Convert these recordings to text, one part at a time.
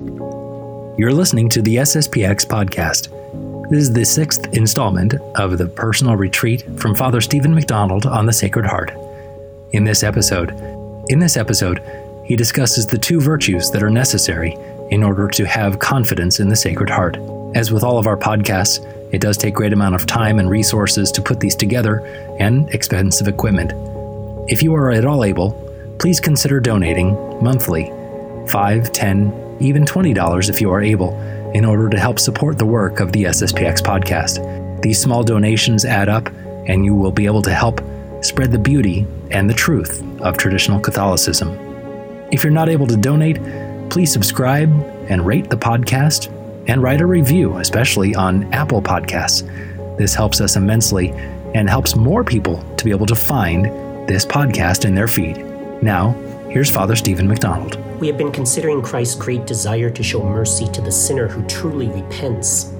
You're listening to the SSPX podcast. This is the sixth installment of the personal retreat from Father Steven McDonald on the Sacred Heart. In this episode, in this episode, he discusses the two virtues that are necessary in order to have confidence in the Sacred Heart. As with all of our podcasts, it does take great amount of time and resources to put these together and expensive equipment. If you are at all able, please consider donating monthly 5, 10, even $20 if you are able, in order to help support the work of the SSPX podcast. These small donations add up, and you will be able to help spread the beauty and the truth of traditional Catholicism. If you're not able to donate, please subscribe and rate the podcast and write a review, especially on Apple Podcasts. This helps us immensely and helps more people to be able to find this podcast in their feed. Now, here's Father Steven McDonald. We have been considering Christ's great desire to show mercy to the sinner who truly repents.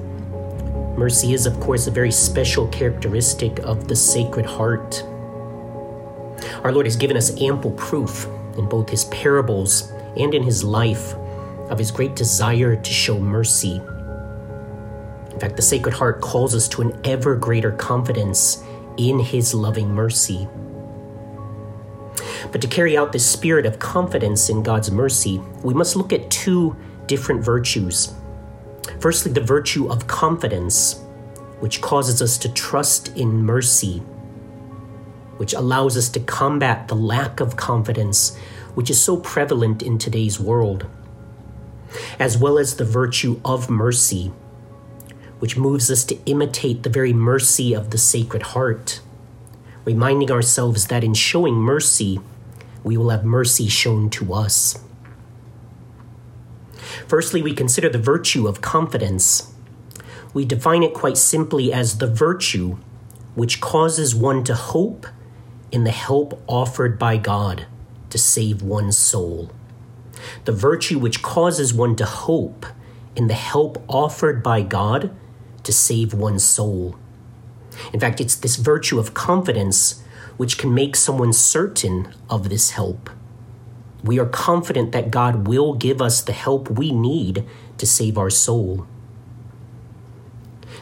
Mercy is, of course, a very special characteristic of the Sacred Heart. Our Lord has given us ample proof in both his parables and in his life of his great desire to show mercy. In fact, the Sacred Heart calls us to an ever greater confidence in his loving mercy. But to carry out this spirit of confidence in God's mercy, we must look at two different virtues. Firstly, the virtue of confidence, which causes us to trust in mercy, which allows us to combat the lack of confidence which is so prevalent in today's world, as well as the virtue of mercy, which moves us to imitate the very mercy of the Sacred Heart, reminding ourselves that in showing mercy, we will have mercy shown to us. Firstly, we consider the virtue of confidence. We define it quite simply as the virtue which causes one to hope in the help offered by God to save one's soul. The virtue which causes one to hope in the help offered by God to save one's soul. In fact, it's this virtue of confidence which can make someone certain of this help. We are confident that God will give us the help we need to save our soul.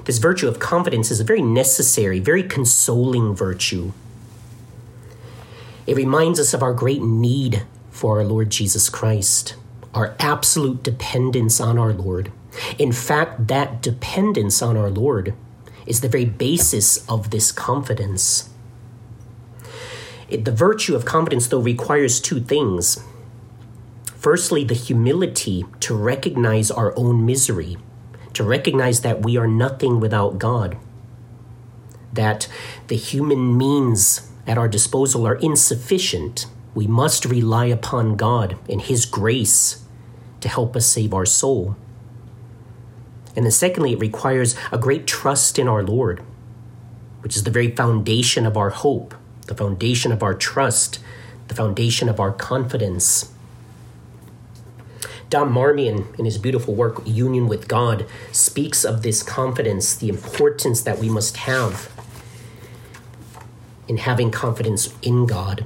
This virtue of confidence is a very necessary, very consoling virtue. It reminds us of our great need for our Lord Jesus Christ, our absolute dependence on our Lord. In fact, that dependence on our Lord is the very basis of this confidence. It, the virtue of confidence, though, requires two things. Firstly, the humility to recognize our own misery, to recognize that we are nothing without God, that the human means at our disposal are insufficient. We must rely upon God and His grace to help us save our soul. And then, secondly, it requires a great trust in our Lord, which is the very foundation of our hope the foundation of our trust, the foundation of our confidence. Dom Marmion, in his beautiful work, Union with God, speaks of this confidence, the importance that we must have in having confidence in God.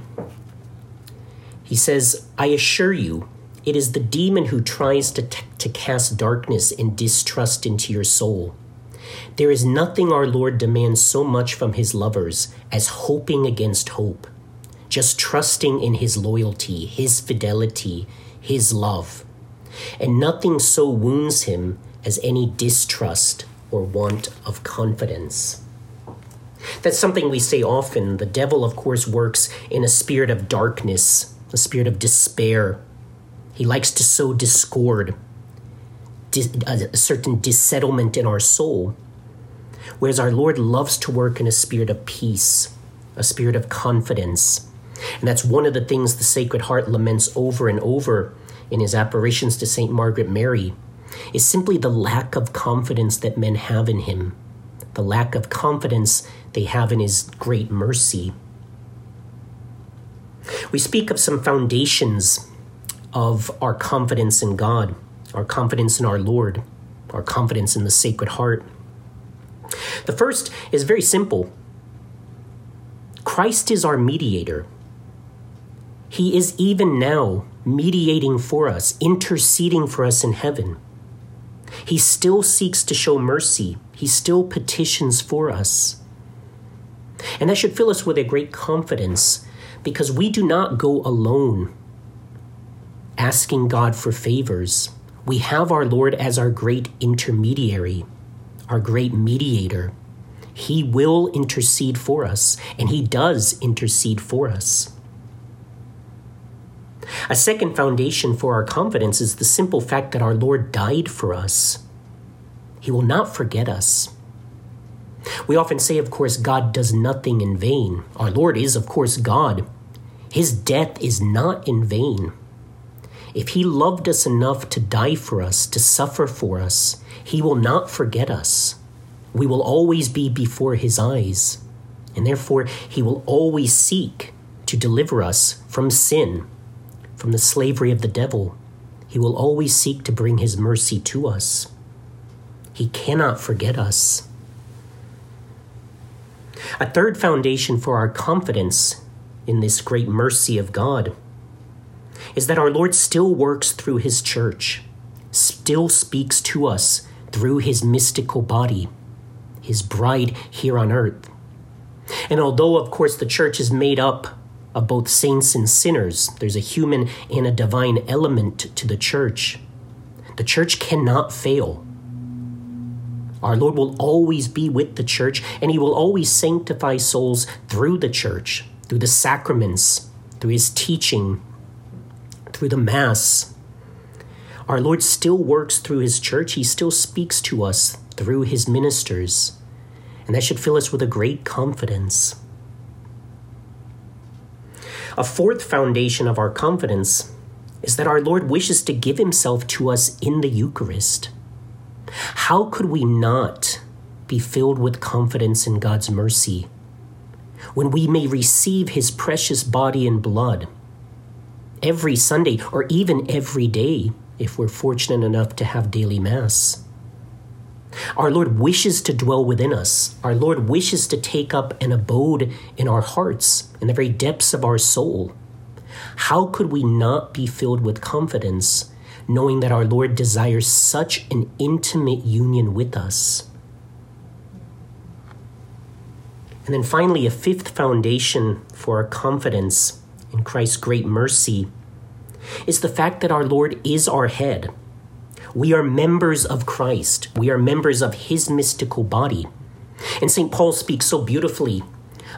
He says, I assure you, it is the demon who tries to, t- to cast darkness and distrust into your soul. There is nothing our Lord demands so much from his lovers as hoping against hope, just trusting in his loyalty, his fidelity, his love. And nothing so wounds him as any distrust or want of confidence. That's something we say often. The devil, of course, works in a spirit of darkness, a spirit of despair. He likes to sow discord, uh, a certain dissettlement in our soul. Whereas our Lord loves to work in a spirit of peace, a spirit of confidence. And that's one of the things the Sacred Heart laments over and over in his apparitions to St. Margaret Mary, is simply the lack of confidence that men have in him, the lack of confidence they have in his great mercy. We speak of some foundations of our confidence in God, our confidence in our Lord, our confidence in the Sacred Heart. The first is very simple Christ is our mediator. He is even now mediating for us, interceding for us in heaven. He still seeks to show mercy, he still petitions for us. And that should fill us with a great confidence because we do not go alone asking God for favors. We have our Lord as our great intermediary, our great mediator. He will intercede for us, and He does intercede for us. A second foundation for our confidence is the simple fact that our Lord died for us. He will not forget us. We often say, of course, God does nothing in vain. Our Lord is, of course, God. His death is not in vain. If He loved us enough to die for us, to suffer for us, He will not forget us. We will always be before His eyes, and therefore He will always seek to deliver us from sin, from the slavery of the devil. He will always seek to bring His mercy to us. He cannot forget us. A third foundation for our confidence in this great mercy of God is that our Lord still works through his church, still speaks to us through his mystical body, his bride here on earth. And although, of course, the church is made up of both saints and sinners, there's a human and a divine element to the church. The church cannot fail. Our Lord will always be with the church, and He will always sanctify souls through the church, through the sacraments, through His teaching, through the Mass. Our Lord still works through His church, He still speaks to us through His ministers, and that should fill us with a great confidence. A fourth foundation of our confidence is that our Lord wishes to give Himself to us in the Eucharist. How could we not be filled with confidence in God's mercy when we may receive His precious body and blood every Sunday or even every day if we're fortunate enough to have daily Mass? Our Lord wishes to dwell within us. Our Lord wishes to take up an abode in our hearts, in the very depths of our soul. How could we not be filled with confidence knowing that our Lord desires such an intimate union with us. And then finally, a fifth foundation for our confidence in Christ's great mercy is the fact that our Lord is our head. We are members of Christ, we are members of his mystical body. And St. Paul speaks so beautifully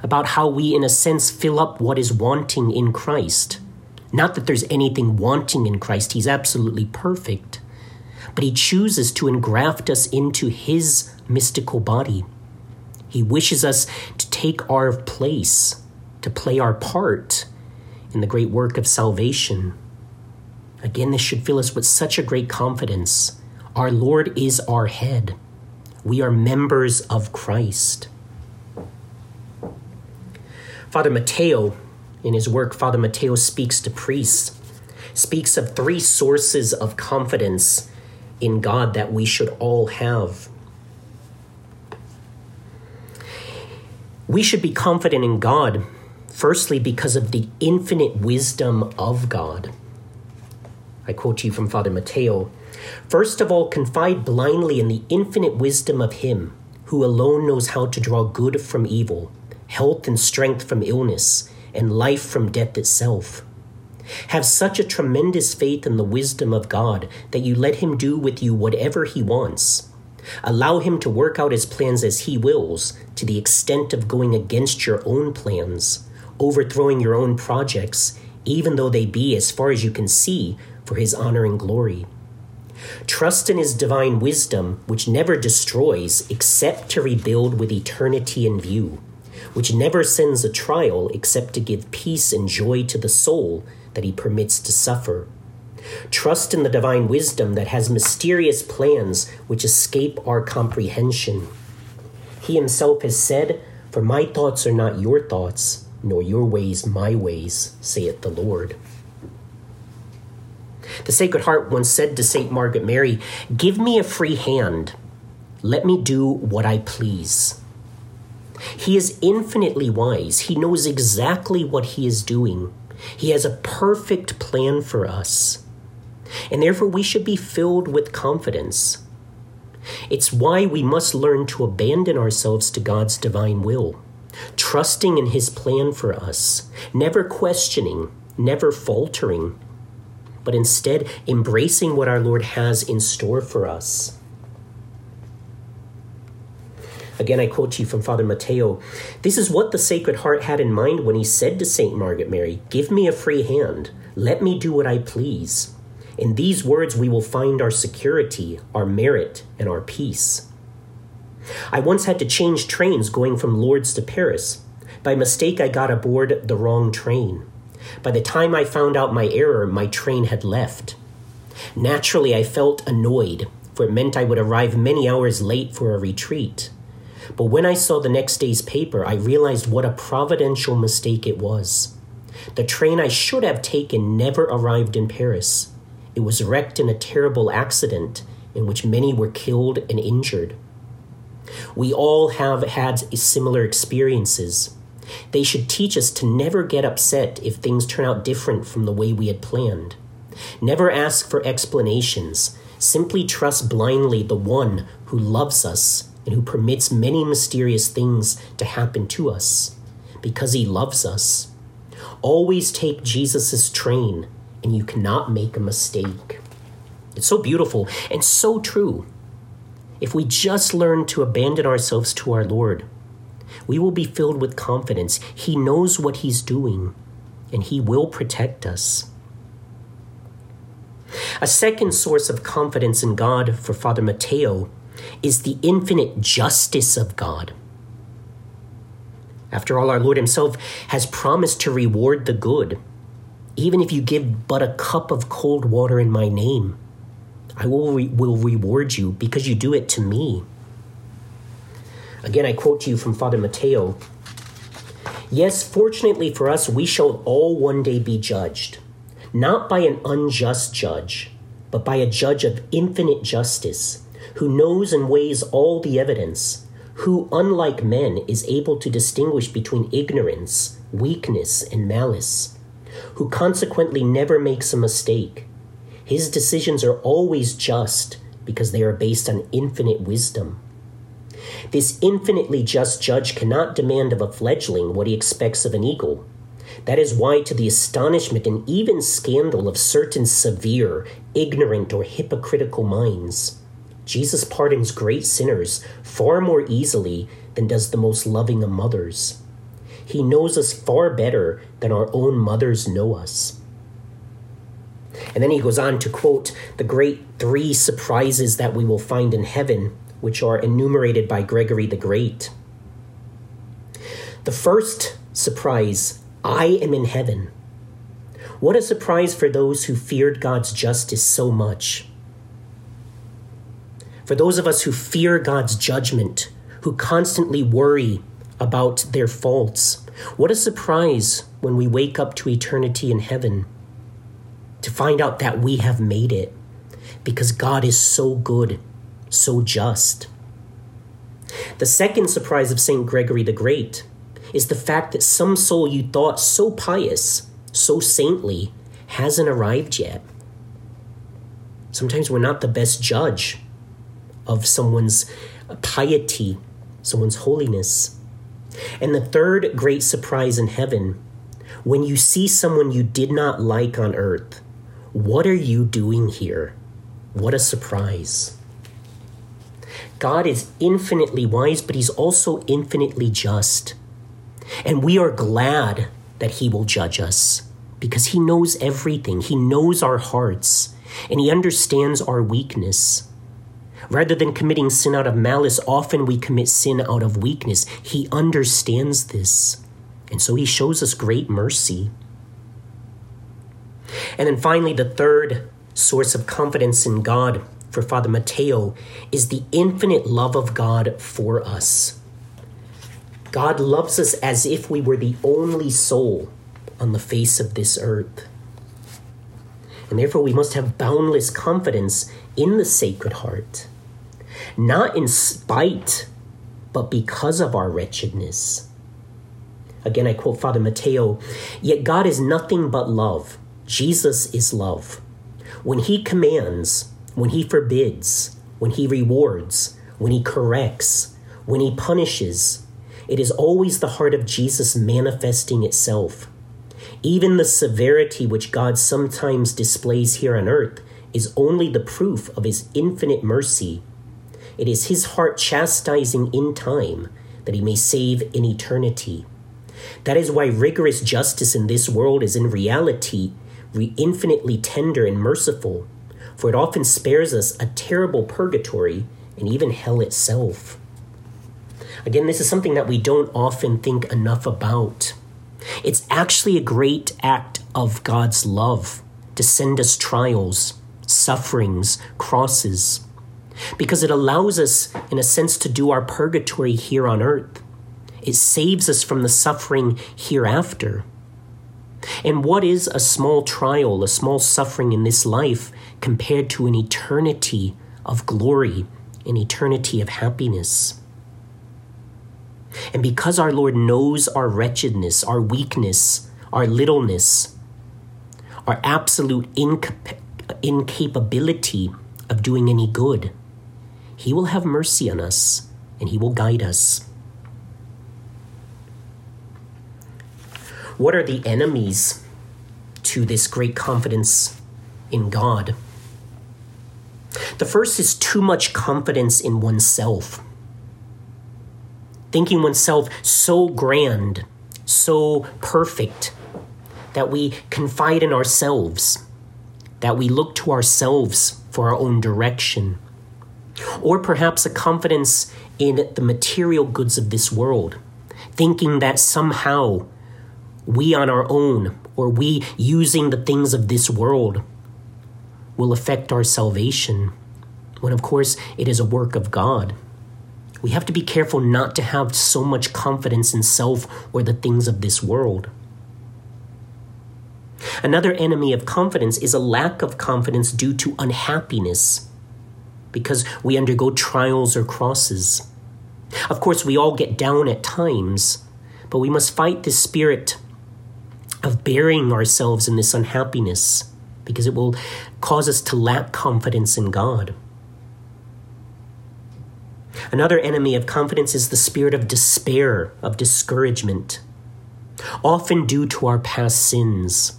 about how we, in a sense, fill up what is wanting in Christ. Not that there's anything wanting in Christ, He's absolutely perfect, but He chooses to engraft us into His mystical body. He wishes us to take our place, to play our part in the great work of salvation. Again, this should fill us with such a great confidence. Our Lord is our head. We are members of Christ. Father Mateo in his work, Father Mateo speaks to priests, speaks of three sources of confidence in God that we should all have. We should be confident in God, firstly, because of the infinite wisdom of God. I quote you from Father Mateo. First of all, confide blindly in the infinite wisdom of Him who alone knows how to draw good from evil, health and strength from illness and life from death itself. Have such a tremendous faith in the wisdom of God that you let Him do with you whatever He wants. Allow Him to work out His plans as He wills, to the extent of going against your own plans, overthrowing your own projects, even though they be, as far as you can see, for His honor and glory. Trust in His divine wisdom, which never destroys except to rebuild with eternity in view which never sends a trial except to give peace and joy to the soul that he permits to suffer. Trust in the divine wisdom that has mysterious plans which escape our comprehension. He himself has said, For my thoughts are not your thoughts, nor your ways my ways, saith the Lord. The Sacred Heart once said to St. Margaret Mary, Give me a free hand. Let me do what I please. He is infinitely wise. He knows exactly what he is doing. He has a perfect plan for us. And therefore, we should be filled with confidence. It's why we must learn to abandon ourselves to God's divine will, trusting in His plan for us, never questioning, never faltering, but instead embracing what our Lord has in store for us. Again, I quote you from Father Mateo. This is what the Sacred Heart had in mind when he said to St. Margaret Mary, Give me a free hand. Let me do what I please. In these words, we will find our security, our merit, and our peace. I once had to change trains going from Lourdes to Paris. By mistake, I got aboard the wrong train. By the time I found out my error, my train had left. Naturally, I felt annoyed, for it meant I would arrive many hours late for a retreat. But when I saw the next day's paper, I realized what a providential mistake it was. The train I should have taken never arrived in Paris. It was wrecked in a terrible accident in which many were killed and injured. We all have had similar experiences. They should teach us to never get upset if things turn out different from the way we had planned. Never ask for explanations. Simply trust blindly the one who loves us and who permits many mysterious things to happen to us because he loves us. Always take Jesus' train, and you cannot make a mistake. It's so beautiful and so true. If we just learn to abandon ourselves to our Lord, we will be filled with confidence. He knows what He's doing, and He will protect us. A second source of confidence in God for Father Mateo is the infinite justice of God. After all, our Lord Himself has promised to reward the good. Even if you give but a cup of cold water in my name, I will, re- will reward you because you do it to me. Again, I quote to you from Father Mateo Yes, fortunately for us, we shall all one day be judged, not by an unjust judge, but by a judge of infinite justice who knows and weighs all the evidence, who, unlike men, is able to distinguish between ignorance, weakness, and malice, who consequently never makes a mistake. His decisions are always just because they are based on infinite wisdom. This infinitely just judge cannot demand of a fledgling what he expects of an eagle. That is why, to the astonishment and even scandal of certain severe, ignorant, or hypocritical minds, Jesus pardons great sinners far more easily than does the most loving of mothers. He knows us far better than our own mothers know us. And then he goes on to quote the great three surprises that we will find in heaven, which are enumerated by Gregory the Great. The first surprise I am in heaven. What a surprise for those who feared God's justice so much. For those of us who fear God's judgment, who constantly worry about their faults, what a surprise when we wake up to eternity in heaven to find out that we have made it because God is so good, so just. The second surprise of St. Gregory the Great is the fact that some soul you thought so pious, so saintly, hasn't arrived yet. Sometimes we're not the best judge of someone's piety, someone's holiness. And the third great surprise in heaven, when you see someone you did not like on earth, what are you doing here? What a surprise. God is infinitely wise, but He's also infinitely just. And we are glad that He will judge us because He knows everything. He knows our hearts and He understands our weakness. Rather than committing sin out of malice, often we commit sin out of weakness. He understands this. And so he shows us great mercy. And then finally, the third source of confidence in God for Father Mateo is the infinite love of God for us. God loves us as if we were the only soul on the face of this earth. And therefore, we must have boundless confidence in the Sacred Heart not in spite, but because of our wretchedness. Again, I quote Father Mateo Yet God is nothing but love. Jesus is love. When he commands, when he forbids, when he rewards, when he corrects, when he punishes, it is always the heart of Jesus manifesting itself. Even the severity which God sometimes displays here on earth is only the proof of his infinite mercy. It is his heart chastising in time that he may save in eternity. That is why rigorous justice in this world is in reality infinitely tender and merciful, for it often spares us a terrible purgatory and even hell itself. Again, this is something that we don't often think enough about. It's actually a great act of God's love to send us trials, sufferings, crosses, because it allows us, in a sense, to do our purgatory here on earth. It saves us from the suffering hereafter. And what is a small trial, a small suffering in this life compared to an eternity of glory, an eternity of happiness? And because our Lord knows our wretchedness, our weakness, our littleness, our absolute incap- incapability of doing any good, He will have mercy on us and He will guide us. What are the enemies to this great confidence in God? The first is too much confidence in oneself thinking oneself so grand, so perfect, that we confide in ourselves, that we look to ourselves for our own direction, or perhaps a confidence in the material goods of this world, thinking that somehow we on our own, or we using the things of this world, will affect our salvation, when of course it is a work of God. We have to be careful not to have so much confidence in self or the things of this world. Another enemy of confidence is a lack of confidence due to unhappiness because we undergo trials or crosses. Of course, we all get down at times, but we must fight the spirit of burying ourselves in this unhappiness because it will cause us to lack confidence in God. Another enemy of confidence is the spirit of despair, of discouragement, often due to our past sins.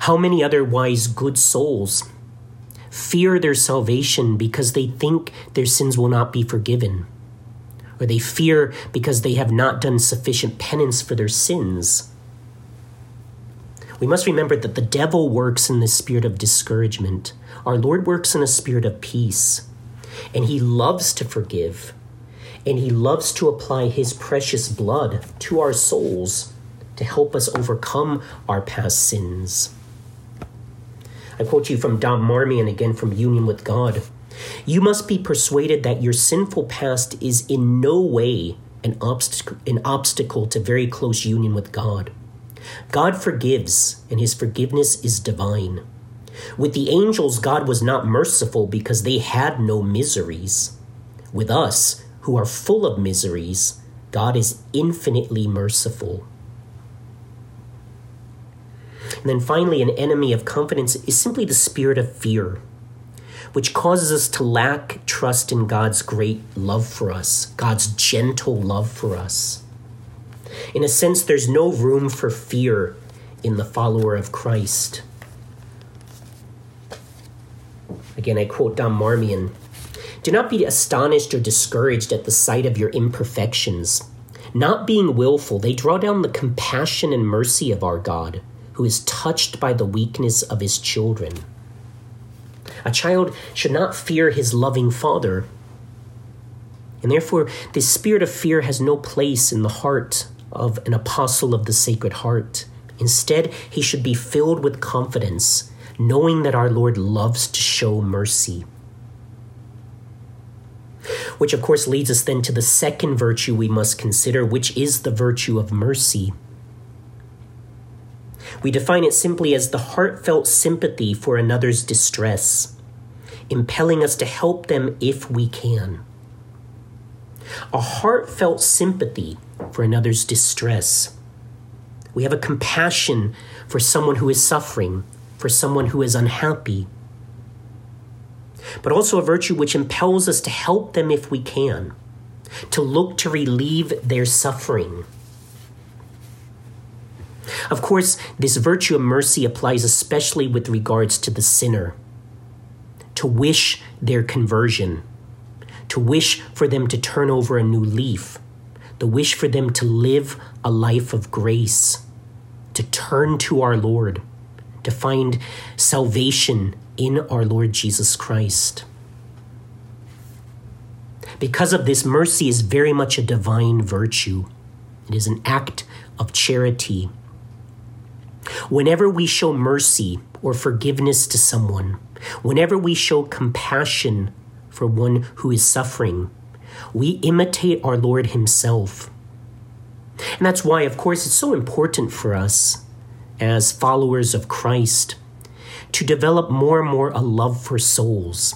How many otherwise good souls fear their salvation because they think their sins will not be forgiven, or they fear because they have not done sufficient penance for their sins? We must remember that the devil works in the spirit of discouragement. Our Lord works in a spirit of peace and he loves to forgive, and he loves to apply his precious blood to our souls to help us overcome our past sins. I quote you from Dom Marmion again from Union with God. You must be persuaded that your sinful past is in no way an, obst- an obstacle to very close union with God. God forgives, and his forgiveness is divine. With the angels, God was not merciful because they had no miseries. With us, who are full of miseries, God is infinitely merciful. And then finally, an enemy of confidence is simply the spirit of fear, which causes us to lack trust in God's great love for us, God's gentle love for us. In a sense, there's no room for fear in the follower of Christ. Again, I quote Dom Marmion Do not be astonished or discouraged at the sight of your imperfections. Not being willful, they draw down the compassion and mercy of our God, who is touched by the weakness of his children. A child should not fear his loving father. And therefore, this spirit of fear has no place in the heart of an apostle of the Sacred Heart. Instead, he should be filled with confidence knowing that our Lord loves to show mercy. Which, of course, leads us then to the second virtue we must consider, which is the virtue of mercy. We define it simply as the heartfelt sympathy for another's distress, impelling us to help them if we can. A heartfelt sympathy for another's distress. We have a compassion for someone who is suffering, for someone who is unhappy. But also a virtue which impels us to help them if we can, to look to relieve their suffering. Of course, this virtue of mercy applies especially with regards to the sinner, to wish their conversion, to wish for them to turn over a new leaf, the wish for them to live a life of grace, to turn to our Lord, to find salvation in our Lord Jesus Christ. Because of this, mercy is very much a divine virtue. It is an act of charity. Whenever we show mercy or forgiveness to someone, whenever we show compassion for one who is suffering, we imitate our Lord Himself. And that's why, of course, it's so important for us as followers of Christ to develop more and more a love for souls,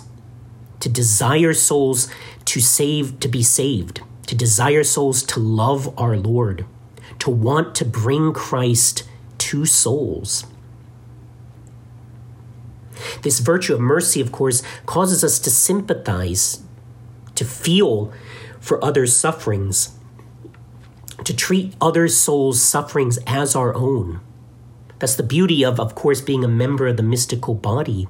to desire souls to save, to be saved, to desire souls to love our Lord, to want to bring Christ to souls. This virtue of mercy, of course, causes us to sympathize, to feel for others' sufferings, to treat others' souls' sufferings as our own. That's the beauty of, of course, being a member of the mystical body.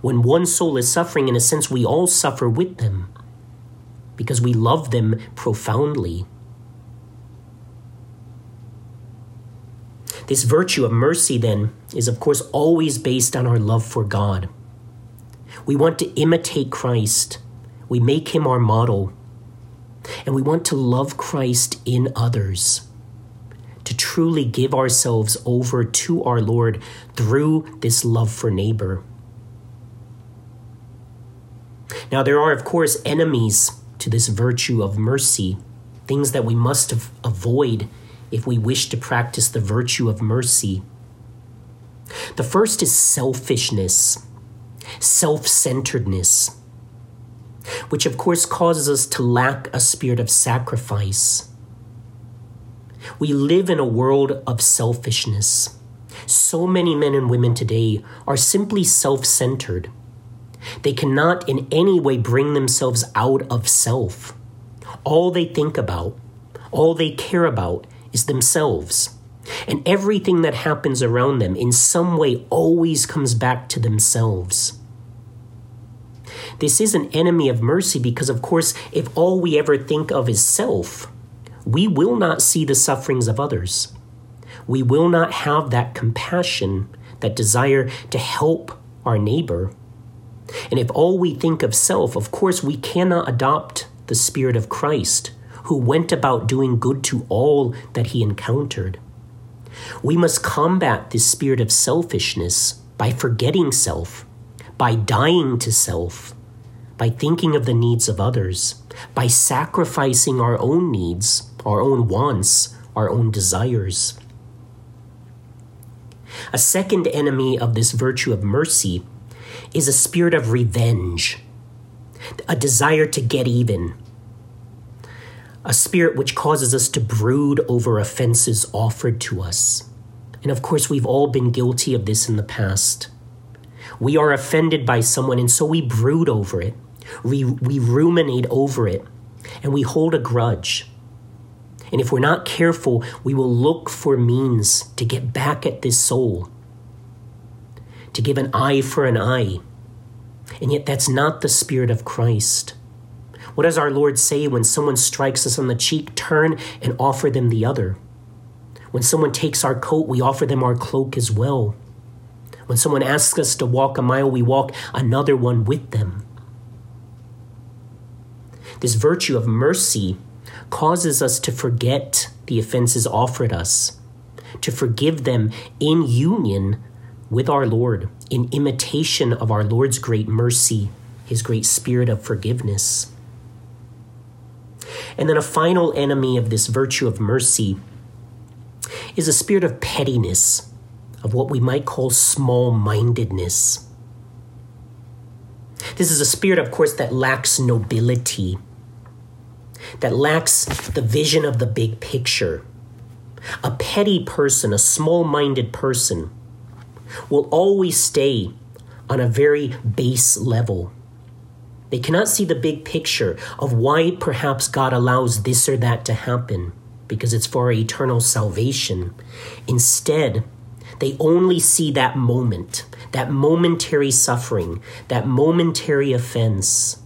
When one soul is suffering, in a sense, we all suffer with them because we love them profoundly. This virtue of mercy, then, is of course always based on our love for God. We want to imitate Christ, we make him our model, and we want to love Christ in others, to truly give ourselves over to our Lord through this love for neighbor. Now, there are, of course, enemies to this virtue of mercy, things that we must avoid if we wish to practice the virtue of mercy. The first is selfishness, self centeredness, which of course causes us to lack a spirit of sacrifice. We live in a world of selfishness. So many men and women today are simply self centered. They cannot in any way bring themselves out of self. All they think about, all they care about is themselves. And everything that happens around them in some way always comes back to themselves. This is an enemy of mercy because, of course, if all we ever think of is self, we will not see the sufferings of others. We will not have that compassion, that desire to help our neighbor. And if all we think of self, of course, we cannot adopt the Spirit of Christ, who went about doing good to all that he encountered. We must combat this spirit of selfishness by forgetting self, by dying to self, by thinking of the needs of others, by sacrificing our own needs, our own wants, our own desires. A second enemy of this virtue of mercy is a spirit of revenge, a desire to get even, a spirit which causes us to brood over offenses offered to us. And of course, we've all been guilty of this in the past. We are offended by someone, and so we brood over it. We, we ruminate over it, and we hold a grudge. And if we're not careful, we will look for means to get back at this soul, to give an eye for an eye. And yet, that's not the Spirit of Christ. What does our Lord say when someone strikes us on the cheek? Turn and offer them the other. When someone takes our coat, we offer them our cloak as well. When someone asks us to walk a mile, we walk another one with them. This virtue of mercy causes us to forget the offenses offered us, to forgive them in union with our Lord, in imitation of our Lord's great mercy, his great spirit of forgiveness. And then a final enemy of this virtue of mercy is a spirit of pettiness, of what we might call small mindedness. This is a spirit, of course, that lacks nobility, that lacks the vision of the big picture, A petty person, a small minded person, will always stay on a very base level. They cannot see the big picture of why perhaps God allows this or that to happen because it's for eternal salvation. Instead, they only see that moment, that momentary suffering, that momentary offense,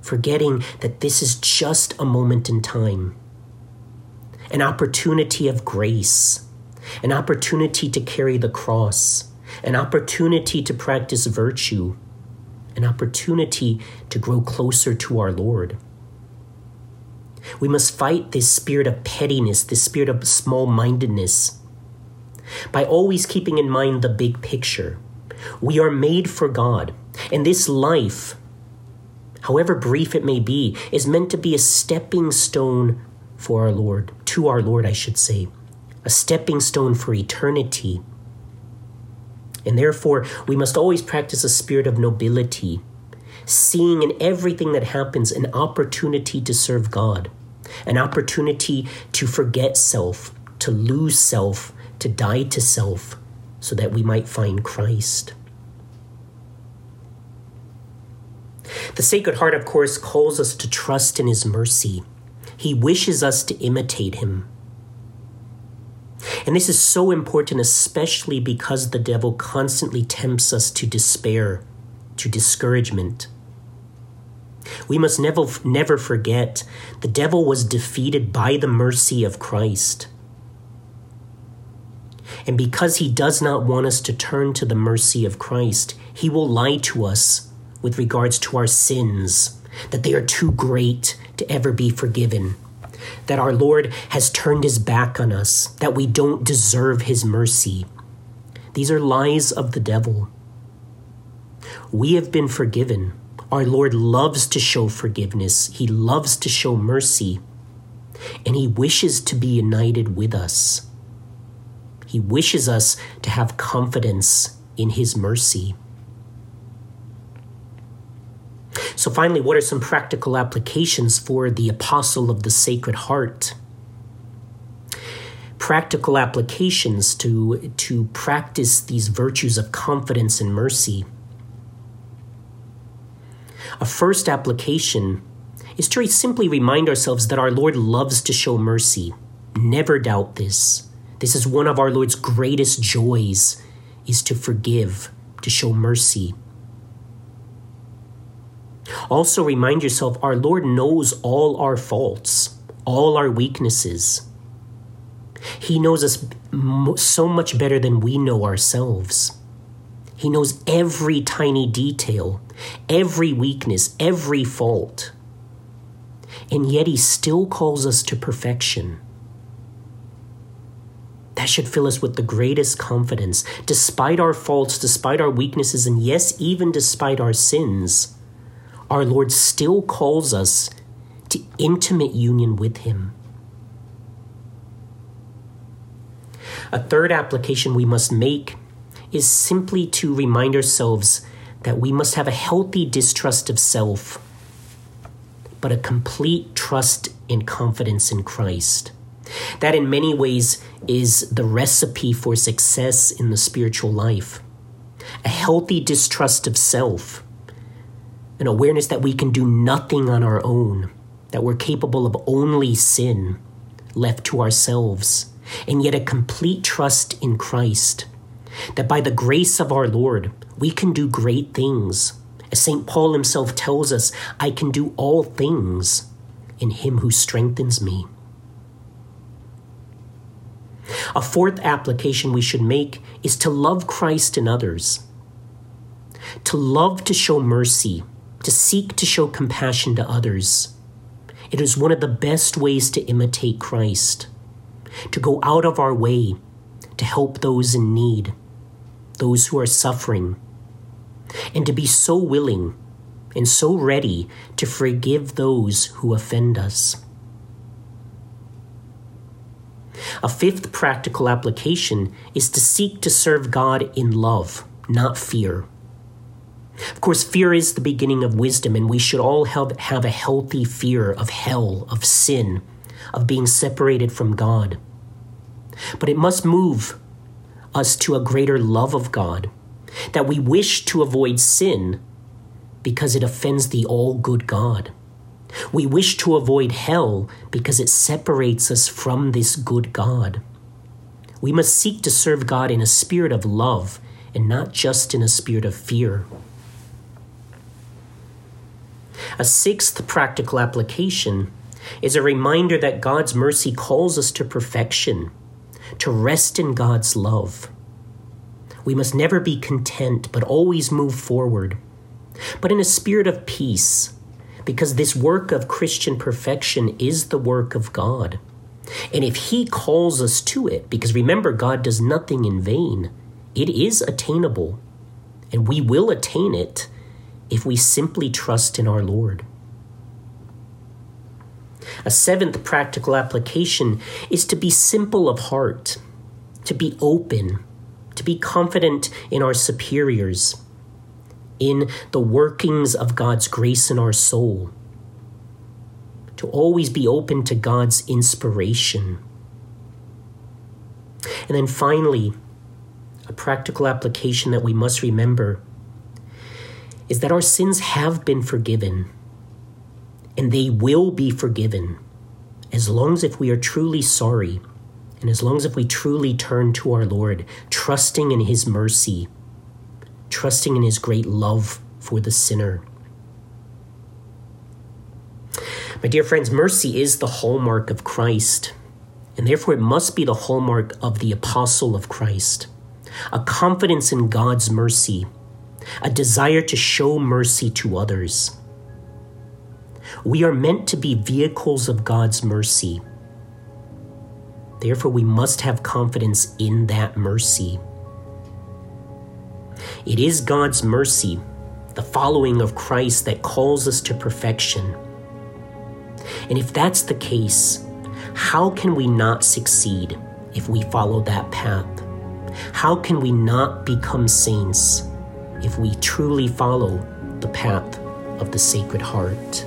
forgetting that this is just a moment in time, an opportunity of grace, an opportunity to carry the cross, an opportunity to practice virtue, an opportunity to grow closer to our Lord. We must fight this spirit of pettiness, this spirit of small mindedness, by always keeping in mind the big picture. We are made for God, and this life, however brief it may be, is meant to be a stepping stone for our Lord, to our Lord, I should say, a stepping stone for eternity. And therefore, we must always practice a spirit of nobility, seeing in everything that happens an opportunity to serve God, an opportunity to forget self, to lose self, to die to self, so that we might find Christ. The Sacred Heart, of course, calls us to trust in His mercy. He wishes us to imitate Him. And this is so important, especially because the devil constantly tempts us to despair, to discouragement. We must never, never forget the devil was defeated by the mercy of Christ. And because he does not want us to turn to the mercy of Christ, he will lie to us with regards to our sins, that they are too great to ever be forgiven, that our Lord has turned his back on us, that we don't deserve his mercy. These are lies of the devil. We have been forgiven. Our Lord loves to show forgiveness, He loves to show mercy, and He wishes to be united with us. He wishes us to have confidence in His mercy. So, finally, what are some practical applications for the Apostle of the Sacred Heart? Practical applications to, to practice these virtues of confidence and mercy. A first application is to simply remind ourselves that our Lord loves to show mercy. Never doubt this. This is one of our Lord's greatest joys is to forgive, to show mercy. Also remind yourself our Lord knows all our faults, all our weaknesses. He knows us so much better than we know ourselves. He knows every tiny detail, every weakness, every fault. And yet He still calls us to perfection. That should fill us with the greatest confidence, despite our faults, despite our weaknesses, and yes, even despite our sins. Our Lord still calls us to intimate union with Him. A third application we must make is simply to remind ourselves that we must have a healthy distrust of self, but a complete trust and confidence in Christ. That, in many ways, is the recipe for success in the spiritual life. A healthy distrust of self, an awareness that we can do nothing on our own, that we're capable of only sin left to ourselves, and yet a complete trust in Christ that by the grace of our Lord, we can do great things. As St. Paul himself tells us, I can do all things in him who strengthens me. A fourth application we should make is to love Christ and others. To love to show mercy, to seek to show compassion to others. It is one of the best ways to imitate Christ, to go out of our way to help those in need those who are suffering, and to be so willing and so ready to forgive those who offend us. A fifth practical application is to seek to serve God in love, not fear. Of course, fear is the beginning of wisdom, and we should all have, have a healthy fear of hell, of sin, of being separated from God. But it must move us to a greater love of God, that we wish to avoid sin because it offends the all good God. We wish to avoid hell because it separates us from this good God. We must seek to serve God in a spirit of love and not just in a spirit of fear. A sixth practical application is a reminder that God's mercy calls us to perfection, to rest in God's love. We must never be content, but always move forward, but in a spirit of peace, because this work of Christian perfection is the work of God. And if He calls us to it, because remember, God does nothing in vain, it is attainable, and we will attain it if we simply trust in our Lord. A seventh practical application is to be simple of heart, to be open, to be confident in our superiors, in the workings of God's grace in our soul, to always be open to God's inspiration. And then finally, a practical application that we must remember is that our sins have been forgiven and they will be forgiven as long as if we are truly sorry and as long as if we truly turn to our Lord, trusting in his mercy, trusting in his great love for the sinner. My dear friends, mercy is the hallmark of Christ, and therefore it must be the hallmark of the apostle of Christ a confidence in God's mercy, a desire to show mercy to others. We are meant to be vehicles of God's mercy. Therefore, we must have confidence in that mercy. It is God's mercy, the following of Christ, that calls us to perfection. And if that's the case, how can we not succeed if we follow that path? How can we not become saints if we truly follow the path of the Sacred Heart?